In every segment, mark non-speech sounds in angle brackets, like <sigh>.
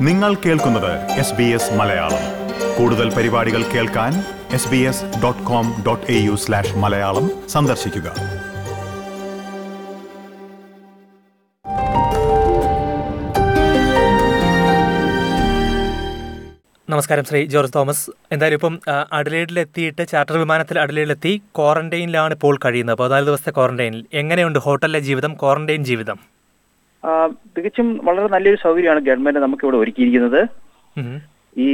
നിങ്ങൾ കേൾക്കുന്നത് S B S Malayalam. കൂടുതൽ പരിപാടികൾ കേൾക്കാൻ S B S dot com dot A U slash Malayalam സന്ദർശിക്കുക. നമസ്കാരം ശ്രീ ജോർജ് തോമസ്. എന്തായാലും ഇപ്പം അഡലേഡിലെത്തിയിട്ട് ചാർട്ടർ വിമാനത്തിൽ അഡലേഡിലെത്തി ക്വാറന്റൈനിലാണ് ഇപ്പോൾ കഴിയുന്നത്. പതിനാല് ദിവസത്തെ ക്വാറന്റൈനിൽ. എങ്ങനെയുണ്ട് ഹോട്ടലിലെ ജീവിതം ക്വാറന്റൈൻ ജീവിതം? തികച്ചും വളരെ നല്ലൊരു സൗകര്യമാണ് ഗവൺമെന്റ് നമുക്ക് ഇവിടെ ഒരുക്കിയിരിക്കുന്നത് ഈ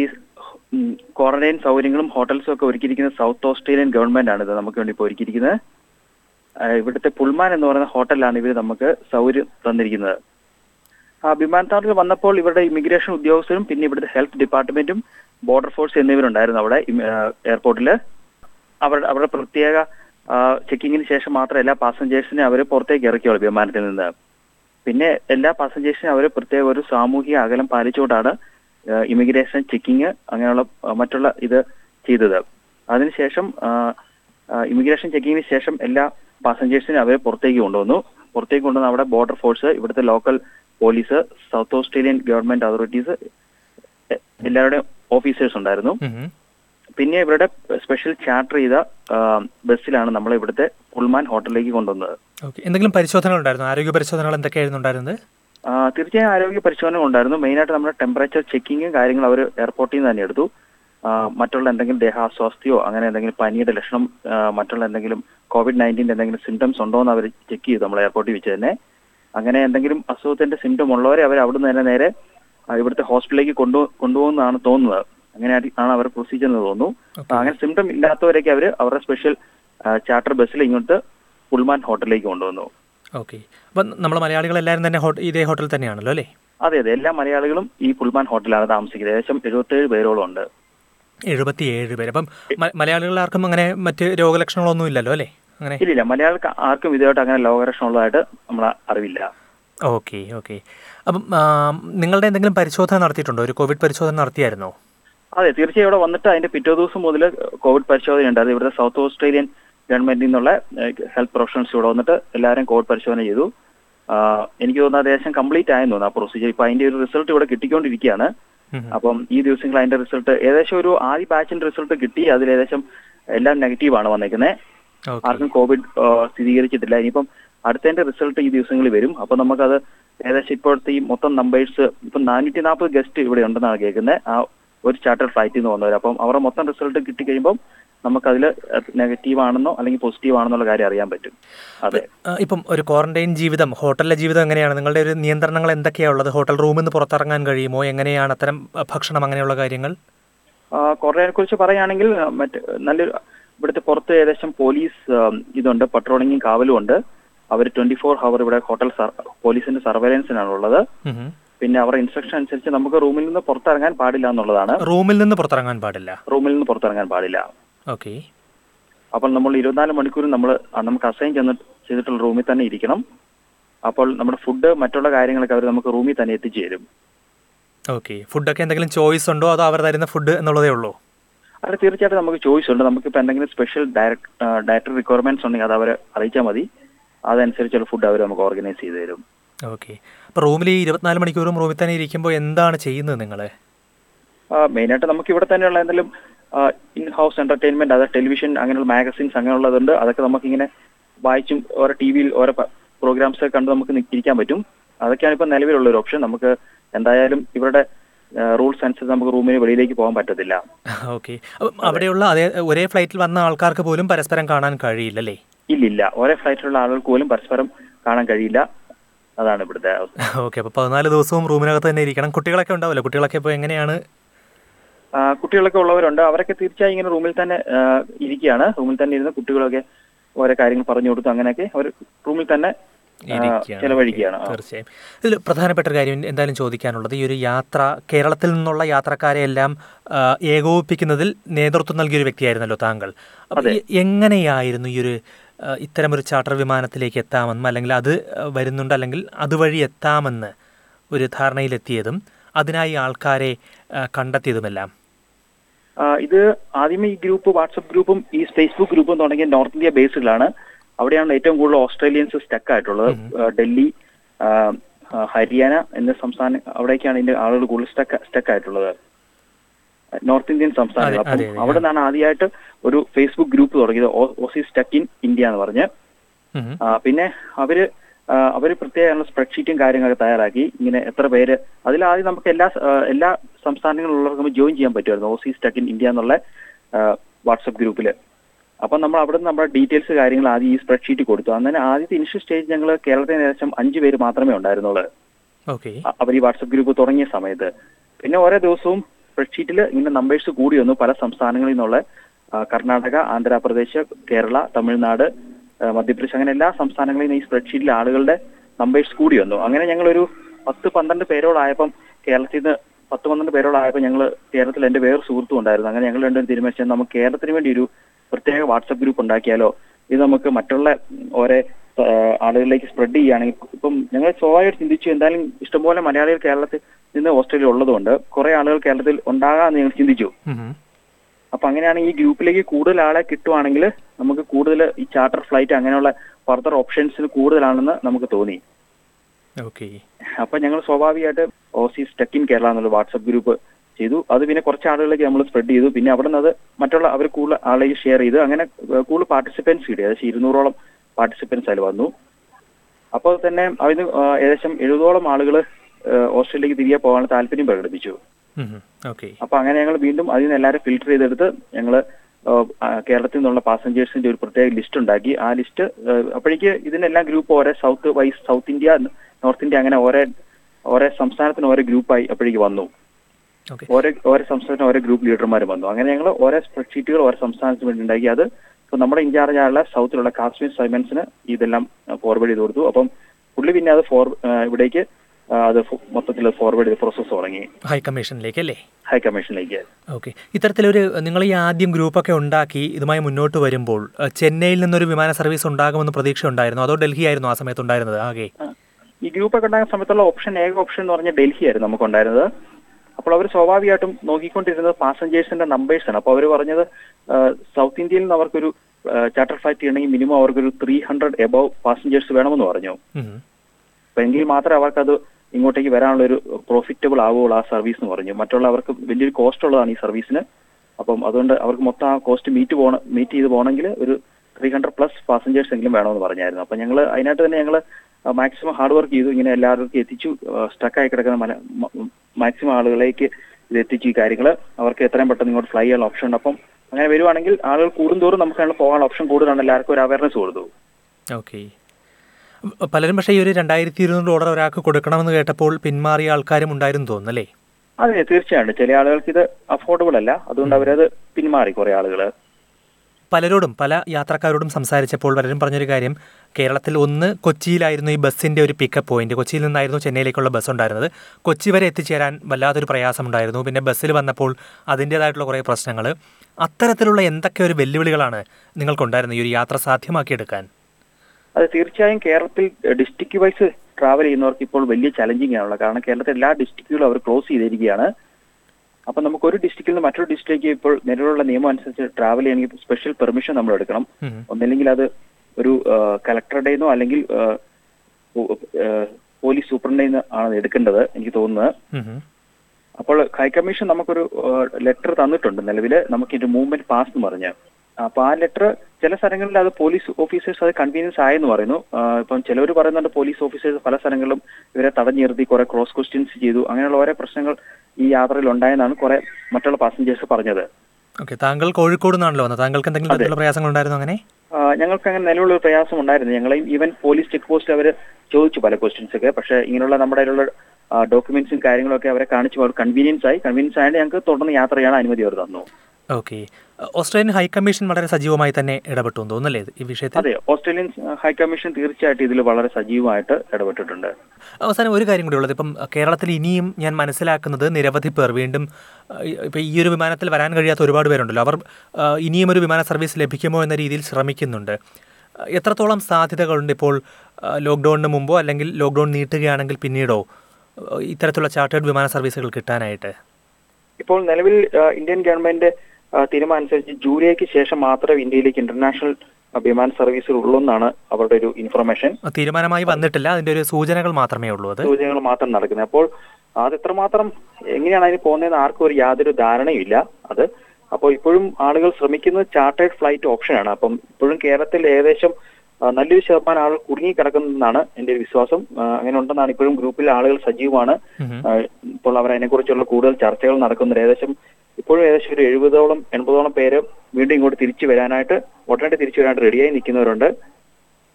ക്വാറന്റൈൻ സൗകര്യങ്ങളും ഹോട്ടൽസും ഒക്കെ ഒരുക്കിയിരിക്കുന്നത് സൗത്ത് ഓസ്ട്രേലിയൻ ഗവൺമെന്റ് ആണ് ഇത് നമുക്ക് വേണ്ടി ഇപ്പോൾ ഒരുക്കിയിരിക്കുന്നത്. ഇവിടുത്തെ പുൾമാൻ എന്ന് പറയുന്ന ഹോട്ടലാണ് ഇവർ നമുക്ക് സൗകര്യം തന്നിരിക്കുന്നത്. ആ വിമാനത്താവളത്തിൽ വന്നപ്പോൾ ഇവരുടെ ഇമിഗ്രേഷൻ ഉദ്യോഗസ്ഥരും പിന്നെ ഇവിടുത്തെ ഹെൽത്ത് ഡിപ്പാർട്ട്മെന്റും ബോർഡർ ഫോഴ്സ് എന്നിവരുണ്ടായിരുന്നു അവിടെ എയർപോർട്ടിൽ അവരുടെ അവരുടെ പ്രത്യേക ചെക്കിങ്ങിന് ശേഷം മാത്രം എല്ലാ പാസഞ്ചേഴ്സിനെ അവർ പുറത്തേക്ക് ഇറക്കിയുള്ളൂ വിമാനത്തിൽ നിന്ന്. പിന്നെ എല്ലാ പാസഞ്ചേഴ്സിനും അവർ പ്രത്യേക ഒരു സാമൂഹിക അകലം പാലിച്ചുകൊണ്ടാണ് ഇമിഗ്രേഷൻ ചെക്കിങ് അങ്ങനെയുള്ള മറ്റുള്ള ഇത് ചെയ്തത്. അതിനുശേഷം ഇമിഗ്രേഷൻ ചെക്കിങ്ങിന് ശേഷം എല്ലാ പാസഞ്ചേഴ്സിനും അവരെ പുറത്തേക്ക് കൊണ്ടുവന്നു. പുറത്തേക്ക് കൊണ്ടുവന്ന അവിടെ ബോർഡർ ഫോഴ്സ് ഇവിടുത്തെ local police south Australian government authorities എല്ലാവരുടെയും ഓഫീസേഴ്സ് ഉണ്ടായിരുന്നു. പിന്നെ ഇവരുടെ സ്പെഷ്യൽ ചാർട്ടർ ചെയ്ത ബസ്സിലാണ് നമ്മൾ ഇവിടുത്തെ പുൾമാൻ ഹോട്ടലിലേക്ക് കൊണ്ടുവന്നത്. എന്തെങ്കിലും പരിശോധനകൾ ഉണ്ടായിരുന്നു? ആരോഗ്യ പരിശോധനകൾ എന്തൊക്കെയായിരുന്നു ഉണ്ടായിരുന്നത്? തീർച്ചയായും ആരോഗ്യ പരിശോധന ഉണ്ടായിരുന്നു. മെയിനായിട്ട് നമ്മുടെ ടെമ്പറേച്ചർ ചെക്കിങ്ങും കാര്യങ്ങളും അവർ എയർപോർട്ടിൽ നിന്ന് തന്നെ എടുത്തു. മറ്റുള്ള എന്തെങ്കിലും ദേഹാസ്വാസ്ഥയോ അങ്ങനെ എന്തെങ്കിലും പനിയുടെ ലക്ഷണം മറ്റുള്ള എന്തെങ്കിലും കോവിഡ് നയന്റീന്റെ എന്തെങ്കിലും സിംറ്റംസ് ഉണ്ടോ എന്ന് അവർ ചെക്ക് ചെയ്തു നമ്മൾ എയർപോർട്ടിൽ വെച്ച് തന്നെ. അങ്ങനെ എന്തെങ്കിലും അസുഖത്തിന്റെ സിംറ്റം ഉള്ളവരെ അവർ അവിടുന്ന് തന്നെ നേരെ ഇവിടുത്തെ ഹോസ്പിറ്റലിലേക്ക് കൊണ്ടു കൊണ്ടുപോകുന്നതാണ് തോന്നുന്നത്. അങ്ങനെ ആണ് അവർ പ്രൊസീജിയർ എന്ന് തോന്നുന്നു. അങ്ങനെ സിംറ്റം ഇല്ലാത്തവരൊക്കെ അവർ അവരുടെ സ്പെഷ്യൽ ചാർട്ടർ ബസ്സിൽ ഇങ്ങോട്ട് പുൾമാൻ ഹോട്ടലിലേക്ക് കൊണ്ടുവന്നു. ഓക്കെ അപ്പം നമ്മൾ മലയാളികളെല്ലാവരും തന്നെ ഇതേ ഹോട്ടലിൽ തന്നെയാണല്ലോ അല്ലേ? അതെ അതെ. എല്ലാ മലയാളികളും ഈ പുൾമാൻ ഹോട്ടലാണ് താമസിക്കുന്നത്. ഏകദേശം എഴുപത്തേഴ് പേരോളം ഉണ്ട്. എഴുപത്തിയേഴ് പേര്. അപ്പം മലയാളികൾ ആർക്കും അങ്ങനെ മറ്റ് രോഗലക്ഷണങ്ങളൊന്നും ഇല്ലല്ലോ അല്ലേ? അങ്ങനെ. ഇല്ല മലയാളികൾക്ക് ആർക്കും ഇതുമായിട്ട് അങ്ങനെ രോഗലക്ഷണമുള്ളതായിട്ട് നമ്മൾ അറിവില്ല. ഓക്കെ ഓക്കെ അപ്പം നിങ്ങളുടെ എന്തെങ്കിലും പരിശോധന നടത്തിയിട്ടുണ്ടോ? ഒരു കോവിഡ് പരിശോധന നടത്തിയായിരുന്നോ? അതെ തീർച്ചയായും ഇവിടെ വന്നിട്ട് അതിന്റെ പിറ്റേ ദിവസം മുതൽ കോവിഡ് പരിശോധന ഉണ്ട് അത് ഇവിടുത്തെ സൗത്ത് ഓസ്ട്രേലിയൻ ഗവൺമെന്റിൽ നിന്നുള്ള ഹെൽത്ത് പ്രൊഫഷണൽസ് ഇവിടെ വന്നിട്ട് എല്ലാവരും കോവിഡ് പരിശോധന ചെയ്തു. എനിക്ക് തോന്നുന്നു ഏകദേശം കംപ്ലീറ്റ് ആയെന്ന് തോന്നുന്നു ആ പ്രൊസീജിയർ ഇപ്പൊ അതിന്റെ ഒരു റിസൾട്ട് ഇവിടെ കിട്ടിക്കൊണ്ടിരിക്കുകയാണ്. അപ്പം ഈ ദിവസങ്ങളിൽ അതിന്റെ റിസൾട്ട് ഏകദേശം ഒരു ആദ്യ ബാച്ചിന്റെ റിസൾട്ട് കിട്ടി. അതിൽ ഏകദേശം എല്ലാം നെഗറ്റീവ് ആണ് വന്നേക്കുന്നത് ആർക്കും കോവിഡ് സ്ഥിരീകരിച്ചിട്ടില്ല. ഇനിയിപ്പം അടുത്തതിന്റെ റിസൾട്ട് ഈ ദിവസങ്ങളിൽ വരും. അപ്പൊ നമുക്കത് ഏകദേശം ഇപ്പോഴത്തെ ഈ മൊത്തം നമ്പേഴ്സ് ഇപ്പം നാനൂറ്റി നാൽപ്പത് ഗസ്റ്റ് ഇവിടെ ഉണ്ടെന്നാണ് കേൾക്കുന്നത് ആ ഒരു ചാർട്ടർ ഫ്ലൈറ്റിൽ നിന്ന് വന്നവർ അപ്പം അവരുടെ മൊത്തം റിസൾട്ട് കിട്ടിക്കഴിയുമ്പോൾ നമുക്കതിൽ നെഗറ്റീവ് ആണെന്നോ അല്ലെങ്കിൽ പോസിറ്റീവ് ആണെന്നുള്ള കാര്യം അറിയാൻ പറ്റും. അതെ. ഇപ്പം ഒരു ക്വാറന്റൈൻ ജീവിതം ഹോട്ടലിലെ ജീവിതം എങ്ങനെയാണ്? നിങ്ങളുടെ ഒരു നിയന്ത്രണങ്ങൾ എന്തൊക്കെയാണ് ഉള്ളത്? ഹോട്ടൽ റൂമിൽ നിന്ന് പുറത്തിറങ്ങാൻ കഴിയുമോ? എങ്ങനെയാണ് അത്തരം ഭക്ഷണം അങ്ങനെയുള്ള കാര്യങ്ങൾ? കൊറോണയെ കുറിച്ച് പറയുകയാണെങ്കിൽ മറ്റ് നല്ലൊരു ഇവിടുത്തെ പുറത്ത് ഏകദേശം പോലീസ് ഇതുണ്ട്. പട്രോളിങ്ങും കാവലും ഉണ്ട്. അവർ ട്വന്റി ഫോർ ഹവർ ഇവിടെ ഹോട്ടൽ പോലീസിന്റെ സർവൈലൻസിനാണ് ഉള്ളത്. പിന്നെ അവരുടെ ഇൻസ്ട്രക്ഷൻ അനുസരിച്ച് നമുക്ക് റൂമിൽ നിന്ന് പുറത്തിറങ്ങാൻ പാടില്ല എന്നുള്ളതാണ്. റൂമിൽ നിന്ന് പുറത്തിറങ്ങാൻ പാടില്ല. റൂമിൽ നിന്ന് പുറത്തിറങ്ങാൻ പാടില്ല. ഓക്കെ. അപ്പോൾ നമ്മൾ ഇരുപത്തിനാല് മണിക്കൂർ നമ്മൾ നമുക്ക് അസൈൻ ചെന്ന് ചെയ്തിട്ടുള്ള റൂമിൽ തന്നെ ഇരിക്കണം. അപ്പോൾ നമ്മുടെ ഫുഡ് മറ്റുള്ള കാര്യങ്ങളൊക്കെ അവർ നമുക്ക് റൂമിൽ തന്നെ എത്തിച്ചു തരും ഓക്കെ ഫുഡൊക്കെ എന്തെങ്കിലും ചോയ്സ് ഉണ്ടോ? അതോ അവർ തരുന്ന ഫുഡ് എന്നുള്ളതേ ഉള്ളൂ? അല്ല തീർച്ചയായിട്ടും നമുക്ക് ചോയ്സ് ഉണ്ട്. നമുക്കിപ്പോൾ എന്തെങ്കിലും സ്പെഷ്യൽ ഡയറക്ട് ഡയറ്ററി റിക്വയർമെന്റ്സ് ഉണ്ടെങ്കിൽ അത് അവരെ അറിയിച്ചാൽ മതി. അതനുസരിച്ചുള്ള ഫുഡ് അവർ നമുക്ക് ഓർഗനൈസ് ചെയ്ത് തരും. ഓക്കെ. അപ്പോൾ റൂമിൽ ഈ ഇരുപത്തിനാല് മണിക്കൂറും റൂമിൽ തന്നെ ഇരിക്കുമ്പോൾ എന്താണ് ചെയ്യുന്നത് നിങ്ങൾ മെയിനായിട്ട് നമുക്ക് ഇവിടെ തന്നെയുള്ള എന്തെങ്കിലും ഇൻ ഹൗസ് എന്റർടൈൻമെന്റ് അതായത് ടെലിവിഷൻ അങ്ങനെയുള്ള മാഗസിൻസ് അങ്ങനെയുള്ളതുണ്ട്. അതൊക്കെ നമുക്കിങ്ങനെ വായിച്ചും ഓരോ ടി വിയിൽ ഓരോ പ്രോഗ്രാംസ് കണ്ട് നമുക്ക് ഇരിക്കാൻ പറ്റും. അതൊക്കെയാണ് ഇപ്പം നിലവിലുള്ള ഒരു ഓപ്ഷൻ നമുക്ക് എന്തായാലും ഇവരുടെ റൂൾസ് അനുസരിച്ച് നമുക്ക് റൂമിന് വെളിയിലേക്ക് പോകാൻ പറ്റത്തില്ല. ഓക്കെ. അവിടെയുള്ള അതേ ഒരേ ഫ്ലൈറ്റിൽ വന്ന ആൾക്കാർക്ക് പോലും പരസ്പരം കാണാൻ കഴിയില്ലല്ലേ? ഇല്ലില്ല. ഒരേ ഫ്ലൈറ്റിലുള്ള ആളുകൾക്ക് പോലും പരസ്പരം കാണാൻ കഴിയില്ല. അതാണ് ഇവിടുത്തെ <laughs> ഓക്കെ അപ്പോൾ പതിനാല് ദിവസവും റൂമിനകത്ത് തന്നെ ഇരിക്കണം. കുട്ടികളൊക്കെ ഉണ്ടാവില്ല? കുട്ടികളൊക്കെ ഇപ്പോൾ എങ്ങനെയാണ്? കുട്ടികളൊക്കെ ഉള്ളവരുണ്ട്. അവരൊക്കെ തീർച്ചയായും ഇങ്ങനെ റൂമിൽ തന്നെ ഇരിക്കുകയാണ്. റൂമിൽ തന്നെ ഇരുന്ന് കുട്ടികളൊക്കെ ഓരോ കാര്യങ്ങൾ പറഞ്ഞു കൊടുത്തു അങ്ങനെയൊക്കെ അവർ റൂമിൽ തന്നെ. ചെലവഴിക്കുകയാണ്. തീർച്ചയായും. ഇതിൽ പ്രധാനപ്പെട്ട ഒരു കാര്യം എന്തായാലും ചോദിക്കാനുള്ളത് ഈ ഒരു യാത്ര കേരളത്തിൽ നിന്നുള്ള യാത്രക്കാരെ എല്ലാം ഏകോപിപ്പിക്കുന്നതിൽ നേതൃത്വം നൽകിയൊരു വ്യക്തിയായിരുന്നല്ലോ താങ്കൾ. അപ്പോൾ എങ്ങനെയായിരുന്നു ഈ ഒരു ഇത്തരമൊരു ചാർട്ടർ വിമാനത്തിലേക്ക് എത്താമെന്നും അല്ലെങ്കിൽ അത് വരുന്നുണ്ട് അല്ലെങ്കിൽ അതുവഴി എത്താമെന്ന് ഒരു ധാരണയിലെത്തിയതും അതിനായി ആൾക്കാരെ കണ്ടെത്തിയതുമെല്ലാം. ഇത് ആദ്യമേ ഈ ഗ്രൂപ്പ് വാട്സപ്പ് ഗ്രൂപ്പും ഈ ഫേസ്ബുക്ക് ഗ്രൂപ്പും തുടങ്ങിയ നോർത്ത് ഇന്ത്യ ബേസിലാണ് അവിടെയാണ് ഏറ്റവും കൂടുതൽ ഓസ്ട്രേലിയൻസ് സ്റ്റക്ക് ആയിട്ടുള്ളത് ഡൽഹി ഹരിയാന എന്ന സംസ്ഥാനം അവിടേക്കാണ് ഇതിന്റെ ആളുകൾ കൂടുതൽ സ്റ്റക്ക് സ്റ്റക്ക് ആയിട്ടുള്ളത് നോർത്ത് ഇന്ത്യൻ സംസ്ഥാനങ്ങൾ. അപ്പൊ അവിടെ നിന്നാണ് ആദ്യമായിട്ട് ഒരു ഫേസ്ബുക്ക് ഗ്രൂപ്പ് തുടങ്ങിയത്. ഓസി സ്റ്റക്ക് ഇൻ ഇന്ത്യ എന്ന് പറഞ്ഞ്. പിന്നെ അവർ അവർ പ്രത്യേകമായ സ്പ്രെഡ്ഷീറ്റും കാര്യങ്ങളൊക്കെ തയ്യാറാക്കി. ഇങ്ങനെ എത്ര പേര് അതിൽ ആദ്യം നമുക്ക് എല്ലാ എല്ലാ സംസ്ഥാനങ്ങളിലുള്ളവർക്ക് സംസ്ഥാനങ്ങളിലുള്ളവർക്കും ജോയിൻ ചെയ്യാൻ പറ്റുമായിരുന്നു. ഓസി സ്റ്റക്ക് ഇൻ ഇന്ത്യ എന്നുള്ള വാട്സപ്പ് ഗ്രൂപ്പിൽ അപ്പം നമ്മൾ അവിടെ നിന്ന് നമ്മുടെ ഡീറ്റെയിൽസ് കാര്യങ്ങൾ ആദ്യം ഈ സ്പ്രെഡ്ഷീറ്റ് കൊടുത്തു. അങ്ങനെ ആദ്യത്തെ ഇനിഷ്യൽ സ്റ്റേജ് ഞങ്ങൾ കേരളത്തിൽ ഏകദേശം അഞ്ച് പേര് മാത്രമേ ഉണ്ടായിരുന്നുള്ളൂ. അവർ ഈ വാട്സപ്പ് ഗ്രൂപ്പ് തുടങ്ങിയ സമയത്ത്. പിന്നെ ഓരോ ദിവസവും സ്പ്രെഡ്ഷീറ്റിൽ ഇങ്ങനെ നമ്പേഴ്സ് കൂടി വന്നു. പല സംസ്ഥാനങ്ങളിൽ നിന്നുള്ള കർണാടക ആന്ധ്രാപ്രദേശ് കേരള തമിഴ്നാട് മധ്യപ്രദേശ് അങ്ങനെ എല്ലാ സംസ്ഥാനങ്ങളിൽ നിന്ന് ഈ സ്പ്രെഡ്ഷീറ്റിൽ ആളുകളുടെ നമ്പേഴ്സ് കൂടി വന്നു. അങ്ങനെ ഞങ്ങളൊരു പത്ത് പന്ത്രണ്ട് പേരോളായപ്പം കേരളത്തിൽ നിന്ന് പത്ത് പന്ത്രണ്ട് പേരോളായപ്പോൾ ഞങ്ങൾ കേരളത്തിൽ എന്റെ വേറെ സുഹൃത്തും ഉണ്ടായിരുന്നു. അങ്ങനെ ഞങ്ങൾ രണ്ടും തീരുമാനിച്ചാൽ നമുക്ക് കേരളത്തിന് വേണ്ടി ഒരു പ്രത്യേക വാട്സപ്പ് ഗ്രൂപ്പ് ഉണ്ടാക്കിയാലോ? ഇത് നമുക്ക് മറ്റുള്ള ഓരോ ആളുകളിലേക്ക് സ്പ്രെഡ് ചെയ്യുകയാണെങ്കിൽ ഇപ്പം ഞങ്ങൾ സ്വാഭാവികമായിട്ട് ചിന്തിച്ചു എന്തായാലും ഇഷ്ടംപോലെ മലയാളികൾ കേരളത്തിൽ നിന്ന് ഓസ്ട്രേലിയ ഉള്ളതുകൊണ്ട് കുറെ ആളുകൾ കേരളത്തിൽ ഉണ്ടാകാമെന്ന് ഞങ്ങൾ ചിന്തിച്ചു. അപ്പൊ അങ്ങനെയാണ് ഈ ഗ്രൂപ്പിലേക്ക് കൂടുതൽ ആളെ കിട്ടുവാണെങ്കിൽ നമുക്ക് കൂടുതൽ ഈ ചാർട്ടർ ഫ്ലൈറ്റ് അങ്ങനെയുള്ള ഫർദർ ഓപ്ഷൻസിന് കൂടുതലാണെന്ന് നമുക്ക് തോന്നി. ഓക്കെ അപ്പൊ ഞങ്ങൾ സ്വാഭാവികമായിട്ട് ഓസീസ് സ്റ്റക്ക് ഇൻ കേരള എന്നുള്ള വാട്സപ്പ് ഗ്രൂപ്പ് ചെയ്തു. അത് പിന്നെ കുറച്ച് ആളുകളിലേക്ക് നമ്മൾ സ്പ്രെഡ് ചെയ്തു. പിന്നെ അവിടെ നിന്ന് അത് മറ്റുള്ള അവർ കൂടുതൽ ആളുകൾ ഷെയർ ചെയ്തു അങ്ങനെ കൂടുതൽ പാർട്ടിസിപ്പൻസ് കിട്ടി. ഏകദേശം ഇരുന്നൂറോളം പാർട്ടിസിപ്പൻസ് അതിൽ വന്നു. അപ്പോൾ തന്നെ അതിന് ഏകദേശം എഴുപതോളം ആളുകൾ ഓസ്ട്രേലിയക്ക് തിരികെ പോകാനുള്ള താല്പര്യം പ്രകടിപ്പിച്ചു. അപ്പൊ അങ്ങനെ ഞങ്ങൾ വീണ്ടും അതിൽ നിന്ന് എല്ലാവരും ഫിൽട്ടർ ചെയ്തെടുത്ത് ഞങ്ങൾ കേരളത്തിൽ നിന്നുള്ള പാസഞ്ചേഴ്സിന്റെ ഒരു പ്രത്യേക ലിസ്റ്റ് ഉണ്ടാക്കി. ആ ലിസ്റ്റ് അപ്പോഴേക്ക് ഇതിനെല്ലാം ഗ്രൂപ്പ് ഓരോ south wise south India north India അങ്ങനെ ഓരോ ഓരോ സംസ്ഥാനത്തിന് ഓരോ ഗ്രൂപ്പായി അപ്പോഴേക്ക് വന്നു. ഓരോ ഓരോ സംസ്ഥാനത്തിന് ഓരോ ഗ്രൂപ്പ് ലീഡർമാർ വന്നു. അങ്ങനെ ഞങ്ങൾ ഓരോ സ്പ്രെഡ്ഷീറ്റുകൾ ഓരോ സംസ്ഥാനത്തിന് വേണ്ടി ഉണ്ടാക്കി. അത് ഇപ്പൊ നമ്മുടെ ഇൻചാർജ് ആയുള്ള സൗത്തിലുള്ള കാശ്മീർ സൈമൻസിന് ഇതെല്ലാം ഫോർവേഡ് ചെയ്ത് കൊടുത്തു. അപ്പം പുള്ളി പിന്നെ അത് ഫോർ ഇവിടേക്ക് അത് മൊത്തത്തിൽ ഫോർവേഡ് ചെയ്ത് പ്രോസസ് തുടങ്ങി. ഹൈ കമ്മീഷനിലേക്ക് അല്ലേ ഹൈ കമ്മീഷനിലേക്ക് ഓക്കെ ഇത്തരത്തിലൊരു നിങ്ങൾ ഈ ആദ്യം ഗ്രൂപ്പൊക്കെ ഉണ്ടാക്കി ഇതുമായി മുന്നോട്ട് വരുമ്പോൾ ചെന്നൈയിൽ നിന്നൊരു വിമാന സർവീസ് ഉണ്ടാകുമെന്ന് പ്രതീക്ഷ ഉണ്ടായിരുന്നു അതോ ഡൽഹി ആയിരുന്നു ആ സമയത്ത് ഉണ്ടായിരുന്നത് ആകെ? ഈ ഗ്രൂപ്പൊക്കെ ഉണ്ടാകുന്ന സമയത്തുള്ള ഓപ്ഷൻ ഏക ഓപ്ഷൻ എന്ന് പറഞ്ഞാൽ ഡൽഹി ആയിരുന്നു നമുക്ക് ഉണ്ടായിരുന്നത് അപ്പോൾ അവർ സ്വാഭാവികമായിട്ടും നോക്കിക്കൊണ്ടിരുന്നത് പാസഞ്ചേഴ്സിന്റെ നമ്പേഴ്സ് ആണ്. അപ്പോൾ അവർ പറഞ്ഞത് സൗത്ത് ഇന്ത്യയിൽ നിന്ന് അവർക്കൊരു ചാർട്ടർ ഫ്ലൈറ്റ് ചെയ്യണമെങ്കിൽ മിനിമം അവർക്കൊരു ത്രീ ഹൺഡ്രഡ് എബവ് പാസഞ്ചേഴ്സ് വേണമെന്ന് പറഞ്ഞു. അപ്പൊ എങ്കിൽ മാത്രമേ അവർക്കത് ഇങ്ങോട്ടേക്ക് വരാനുള്ള ഒരു പ്രോഫിറ്റബിൾ ആവുകയുള്ളൂ ആ സർവീസ് എന്ന് പറഞ്ഞു. മറ്റുള്ളവർക്ക് വലിയൊരു കോസ്റ്റ് ഉള്ളതാണ് ഈ സർവീസിന് അപ്പം അതുകൊണ്ട് അവർക്ക് മൊത്തം ആ കോസ്റ്റ് മീറ്റ് പോകണം മീറ്റ് ചെയ്ത് പോകണമെങ്കിൽ ഒരു ത്രീ ഹൺഡ്രഡ് പ്ലസ് പാസഞ്ചേഴ്സ് എങ്കിലും വേണമെന്ന് പറഞ്ഞായിരുന്നു. അപ്പം ഞങ്ങൾ അതിനായിട്ട് തന്നെ ഞങ്ങൾ മാക്സിമം ഹാർഡ് വർക്ക് ചെയ്തു. ഇങ്ങനെ എല്ലാവർക്കും എത്തിച്ചു. സ്റ്റക്കായി കിടക്കുന്ന മല മാക്സിമം ആളുകളിലേക്ക് ഇത് എത്തിച്ചു ഈ കാര്യങ്ങൾ അവർക്ക് എത്രയും പെട്ടെന്ന് ഇങ്ങോട്ട് ഫ്ലൈ ചെയ്യാനുള്ള ഓപ്ഷൻ ഉണ്ട്. അപ്പം അങ്ങനെ വരുവാണെങ്കിൽ ആളുകൾ കൂടുന്തോറും നമുക്ക് അതിനുള്ള പോകാനുള്ള ഓപ്ഷൻ കൂടുതലാണ് എല്ലാവർക്കും ഒരു അവയർനെസ് കൊടുത്തു. ഓക്കെ പലരും പക്ഷേ ഈ ഒരു രണ്ടായിരത്തി ഇരുന്നൂറ് ഡോളർ ഒരാൾക്ക് കൊടുക്കണമെന്ന് കേട്ടപ്പോൾ പിന്മാറിയ ആൾക്കാരും ഉണ്ടായിരുന്നു തോന്നുന്നല്ലേ? അതെ തീർച്ചയായിട്ടും. ചില ആളുകൾക്ക് ഇത് അഫോർഡബിൾ അല്ല. അതുകൊണ്ട് അവരത് പിന്മാറി കുറെ ആളുകൾ പലരോടും പല യാത്രക്കാരോടും സംസാരിച്ചപ്പോൾ പലരും പറഞ്ഞൊരു കാര്യം. കേരളത്തിൽ ഒന്ന് കൊച്ചിയിലായിരുന്നു ഈ ബസ്സിന്റെ ഒരു പിക്കപ്പ് പോയിന്റ് കൊച്ചിയിൽ നിന്നായിരുന്നു ചെന്നൈയിലേക്കുള്ള ബസ് ഉണ്ടായിരുന്നത്. കൊച്ചി വരെ എത്തിച്ചേരാൻ വല്ലാത്തൊരു പ്രയാസമുണ്ടായിരുന്നു. പിന്നെ ബസ്സിൽ വന്നപ്പോൾ അതിന്റേതായിട്ടുള്ള കുറേ പ്രശ്നങ്ങൾ അത്തരത്തിലുള്ള എന്തൊക്കെ ഒരു വെല്ലുവിളികളാണ് നിങ്ങൾക്കുണ്ടായിരുന്നത് ഈ ഒരു യാത്ര സാധ്യമാക്കിയെടുക്കാൻ? അത് തീർച്ചയായും കേരളത്തിൽ ഡിസ്ട്രിക്ട് വൈസ് ട്രാവൽ ചെയ്യുന്നവർക്ക് ഇപ്പോൾ വലിയ ചലഞ്ചിങ് ആണുള്ളത്. കാരണം കേരളത്തിലെ എല്ലാ ഡിസ്ട്രിക്റ്റുകളും അവർ ക്ലോസ് ചെയ്തിരിക്കുകയാണ്. അപ്പൊ നമുക്ക് ഒരു ഡിസ്ട്രിക്റ്റിൽ നിന്ന് മറ്റൊരു ഡിസ്ട്രിക്റ്റിലേക്ക് ഇപ്പോൾ നിലവിലുള്ള നിയമം അനുസരിച്ച് ട്രാവൽ ചെയ്യണമെങ്കിൽ സ്പെഷ്യൽ പെർമിഷൻ നമ്മൾ എടുക്കണം. ഒന്നില്ലെങ്കിൽ അത് ഒരു കലക്ടറുടെ നിന്നോ അല്ലെങ്കിൽ പോലീസ് സൂപ്രണ്ടിൽ നിന്ന് ആണ് എടുക്കേണ്ടത് എനിക്ക് തോന്നുന്നത്. അപ്പോൾ ഹൈക്കമ്മീഷൻ നമുക്കൊരു ലെറ്റർ തന്നിട്ടുണ്ട് നിലവിൽ നമുക്ക് ഇതിന്റെ മൂവ്മെന്റ് പാസ് എന്ന് പറഞ്ഞ് അപ്പൊ ആ ലെറ്റർ ചില സ്ഥലങ്ങളിൽ അത് പോലീസ് ഓഫീസേഴ്സ് അത് കൺവീനിയൻസ് ആയെന്ന് പറയുന്നു. ഇപ്പം ചിലവർ പറയുന്നുണ്ട് പോലീസ് ഓഫീസേഴ്സ് പല സ്ഥലങ്ങളിലും ഇവരെ തടഞ്ഞു നിർത്തി കുറെ ക്രോസ് ക്വസ്റ്റ്യൻസ് ചെയ്തു. അങ്ങനെയുള്ള ഓരോ പ്രശ്നങ്ങൾ ഈ യാത്രയിൽ ഉണ്ടായെന്നാണ് കുറെ മറ്റുള്ള പാസഞ്ചേഴ്സ് പറഞ്ഞത്. ഓക്കെ താങ്കൾ കോഴിക്കോട് നിന്നാണല്ലോ വന്നത്. താങ്കൾക്ക് എന്തെങ്കിലും പ്രയാസങ്ങൾ ഉണ്ടായിരുന്നു അങ്ങനെ? ഞങ്ങൾക്ക് അങ്ങനെ നിലവിലുള്ള ഒരു പ്രയാസം ഉണ്ടായിരുന്നു. ഞങ്ങളെയും ഈവൻ പോലീസ് ചെക്ക് പോസ്റ്റ് അവർ ചോദിച്ചു പല ക്വസ്റ്റ്യൻസ് ഒക്കെ. പക്ഷേ ഇങ്ങനെയുള്ള നമ്മുടെ കയ്യിലുള്ള ഡോക്യുമെന്റ്സും കാര്യങ്ങളൊക്കെ അവരെ കാണിച്ചു. അവർ കൺവീനിയൻസ് ആയി. കൺവീനിയൻസ് ആയതുകൊണ്ട് ഞങ്ങൾക്ക് തുടർന്ന് യാത്ര ചെയ്യാൻ അനുമതി അവർ തന്നു. ഓക്കെ. ഓസ്ട്രേലിയൻ ഹൈക്കമ്മീഷൻ വളരെ സജീവമായി തന്നെ ഇടപെട്ടു തോന്നുന്നല്ലേ ഈ വിഷയത്തിൽ? അതെ ഓസ്ട്രേലിയൻ ഹൈക്കമ്മീഷൻ തീർച്ചയായിട്ടും ഇതിൽ വളരെ സജീവമായിട്ട് ഇടപെട്ടിട്ടുണ്ട്. അവസാനം ഒരു കാര്യം കൂടി ഉള്ളത്. ഇപ്പം കേരളത്തിൽ ഇനിയും ഞാൻ മനസ്സിലാക്കുന്നത് നിരവധി പേർ വീണ്ടും ഇപ്പം ഈ ഒരു വിമാനത്തിൽ വരാൻ കഴിയാത്ത ഒരുപാട് പേരുണ്ടല്ലോ. അവർ ഇനിയും ഒരു വിമാന സർവീസ് ലഭിക്കുമോ എന്ന രീതിയിൽ ശ്രമിക്കുന്നുണ്ട്. എത്രത്തോളം സാധ്യതകളുണ്ട് ഇപ്പോൾ ലോക്ക്ഡൗണിന് മുമ്പോ അല്ലെങ്കിൽ ലോക്ക്ഡൗൺ നീട്ടുകയാണെങ്കിൽ പിന്നീടോ ഇത്തരത്തിലുള്ള ചാർട്ടേഡ് വിമാന സർവീസുകൾ കിട്ടാനായിട്ട്? ഇപ്പോൾ നിലവിൽ ഇന്ത്യൻ ഗവൺമെന്റ് തീരുമാനം അനുസരിച്ച് ജൂലൈക്ക് ശേഷം മാത്രമേ ഇന്ത്യയിലേക്ക് ഇന്റർനാഷണൽ വിമാന സർവീസുകൾ ഉള്ളൂ എന്നാണ് അവരുടെ ഒരു ഇൻഫർമേഷൻ തീരുമാനമായി വന്നിട്ടില്ല. അതിന്റെ ഒരു സൂചനകൾ മാത്രമേ ഉള്ളൂ സൂചനകൾ മാത്രം നടക്കുന്നത്. അപ്പോൾ അത് എത്രമാത്രം എങ്ങനെയാണ് അതിന് പോകുന്നതെന്ന് ആർക്കും ഒരു യാതൊരു ധാരണയുമില്ല അത്. അപ്പോൾ ഇപ്പോഴും ആളുകൾ ശ്രമിക്കുന്നത് ചാർട്ടേഡ് ഫ്ലൈറ്റ് ഓപ്ഷനാണ് അപ്പം ഇപ്പോഴും കേരളത്തിൽ ഏകദേശം നല്ലൊരു ശതമാനം ആളുകൾ കുടുങ്ങി കിടക്കുന്നതെന്നാണ് എന്റെ ഒരു വിശ്വാസം. അങ്ങനെ ഉണ്ടെന്നാണ് ഇപ്പോഴും ഗ്രൂപ്പിലെ ആളുകൾ സജീവമാണ്. ഇപ്പോൾ അവർ അതിനെക്കുറിച്ചുള്ള കൂടുതൽ ചർച്ചകൾ നടക്കുന്നുണ്ട്. ഏകദേശം ഇപ്പോഴും ഏകദേശം ഒരു എഴുപതോളം എൺപതോളം പേര് വീണ്ടും ഇങ്ങോട്ട് തിരിച്ചു വരാനായിട്ട് ഉടനടി തിരിച്ചു വരാനായിട്ട് റെഡിയായി നിൽക്കുന്നവരുണ്ട്.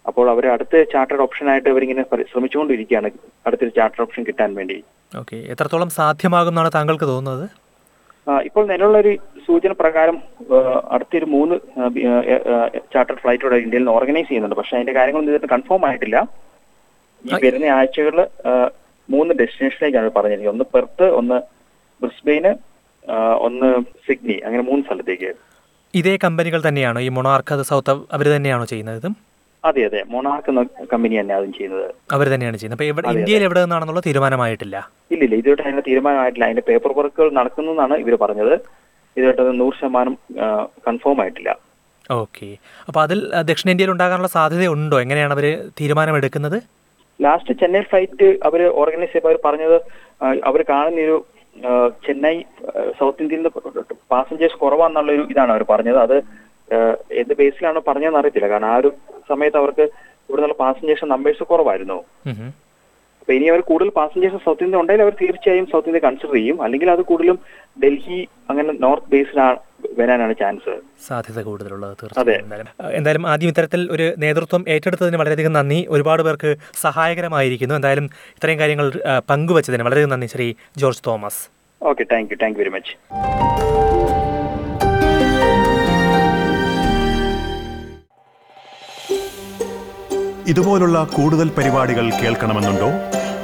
അപ്പോൾ അവർ അടുത്ത ചാർട്ടേഡ് ഓപ്ഷനായിട്ട് അവരിങ്ങനെ ശ്രമിച്ചുകൊണ്ടിരിക്കുകയാണ്. അടുത്തൊരു ചാർട്ടേഡ് ഓപ്ഷൻ കിട്ടാൻ വേണ്ടി. ഓക്കെ എത്രത്തോളം സാധ്യമാകുമെന്നാണ് താങ്കൾക്ക് തോന്നുന്നത്? ഇപ്പോൾ നിലവിലുള്ള ഒരു സൂചന പ്രകാരം അടുത്തൊരു മൂന്ന് ചാർട്ടർ ഫ്ലൈറ്റോടെ ഇന്ത്യയിൽ നിന്ന് ഓർഗനൈസ് ചെയ്യുന്നുണ്ട്. പക്ഷെ അതിന്റെ കാര്യങ്ങളൊന്നും ഇതിന് കൺഫേം ആയിട്ടില്ല. ഈ വരുന്ന ആഴ്ചകളിൽ മൂന്ന് ഡെസ്റ്റിനേഷനിലേക്കാണ് പറഞ്ഞിരിക്കുന്നത്. ഒന്ന് പെർത്ത് ഒന്ന് ബ്രിസ്ബെയിന് ഒന്ന് സിഡ്നി അങ്ങനെ മൂന്ന് സ്ഥലത്തേക്ക്. ഇതേ കമ്പനികൾ തന്നെയാണോ? ഈ മൊണാർക്ക് സൗത്ത് അവർ തന്നെയാണോ ചെയ്യുന്നത് അതെ അതെ. മൊണാർക്ക് എന്ന കമ്പനി തന്നെയാണ് അതും ചെയ്യുന്നത്. അവർ തന്നെയാണ് ചെയ്യുന്നത്. അപ്പോൾ ഇന്ത്യയിൽ എവിടെ നിന്നാണെന്നുള്ള തീരുമാനമായിട്ടില്ല. ഇല്ലില്ല. ഇതുവരെ അതിന്റെ തീരുമാനമായിട്ടില്ല. അതിന്റെ പേപ്പർ വർക്കുകൾ നടക്കുന്നു എന്നാണ് ഇവർ പറഞ്ഞത്. ഇതുവരെ അത് നൂറ് ശതമാനം കൺഫേം ആയിട്ടില്ല. ഓക്കെ. അപ്പോൾ അതിൽ ദക്ഷിണേന്ത്യയിൽ ഉണ്ടാകാനുള്ള സാധ്യതയുണ്ടോ? എങ്ങനെയാണ് അവർ തീരുമാനമെടുക്കുന്നത്? ലാസ്റ്റ് ചെന്നൈ ഫ്ലൈറ്റ് അവർ ഓർഗനൈസ് ചെയ്തപ്പോൾ അവർ പറഞ്ഞത് അവർ കാണുന്ന ഒരു ചെന്നൈ സൗത്ത് ഇന്ത്യയിൽ നിന്ന് പാസഞ്ചേഴ്സ് കുറവാന്നുള്ള ഒരു ഇതാണ് അവർ പറഞ്ഞത്. അത് എന്ത് ബേസിലാണോ പറഞ്ഞതെന്ന് അറിയത്തില്ല. കാരണം ആ ഒരു സമയത്ത് അവർക്ക് ഇവിടുന്നുള്ള പാസഞ്ചേഴ്സ് നമ്പേഴ്സ് കുറവായിരുന്നു. അപ്പൊ ഇനി അവർ കൂടുതൽ പാസഞ്ചേഴ്സ് സൗത്ത് ഇന്ത്യ ഉണ്ടെങ്കിൽ അവർ തീർച്ചയായും സൗത്ത് ഇന്ത്യ കൺസിഡർ ചെയ്യും. അല്ലെങ്കിൽ അത് കൂടുതലും ഡൽഹി അങ്ങനെ നോർത്ത് ബേസിലാണ് വരാനാണ് ചാൻസ് സാധ്യത കൂടുതലുള്ളത്. തീർച്ചയായും. എന്തായാലും എന്തായാലും ആദ്യം ഇത്തരത്തിൽ ഒരു നേതൃത്വം ഏറ്റെടുത്തതിന് വളരെയധികം നന്ദി. ഒരുപാട് പേർക്ക് സഹായകരമായിരിക്കുന്നു. എന്തായാലും ഇത്രയും കാര്യങ്ങൾ പങ്കുവച്ചതിന് വളരെയധികം നന്ദി Shri George Thomas. Okay thank you thank you very much ഇതുപോലുള്ള കൂടുതൽ പരിപാടികൾ കേൾക്കണമെന്നുണ്ടോ?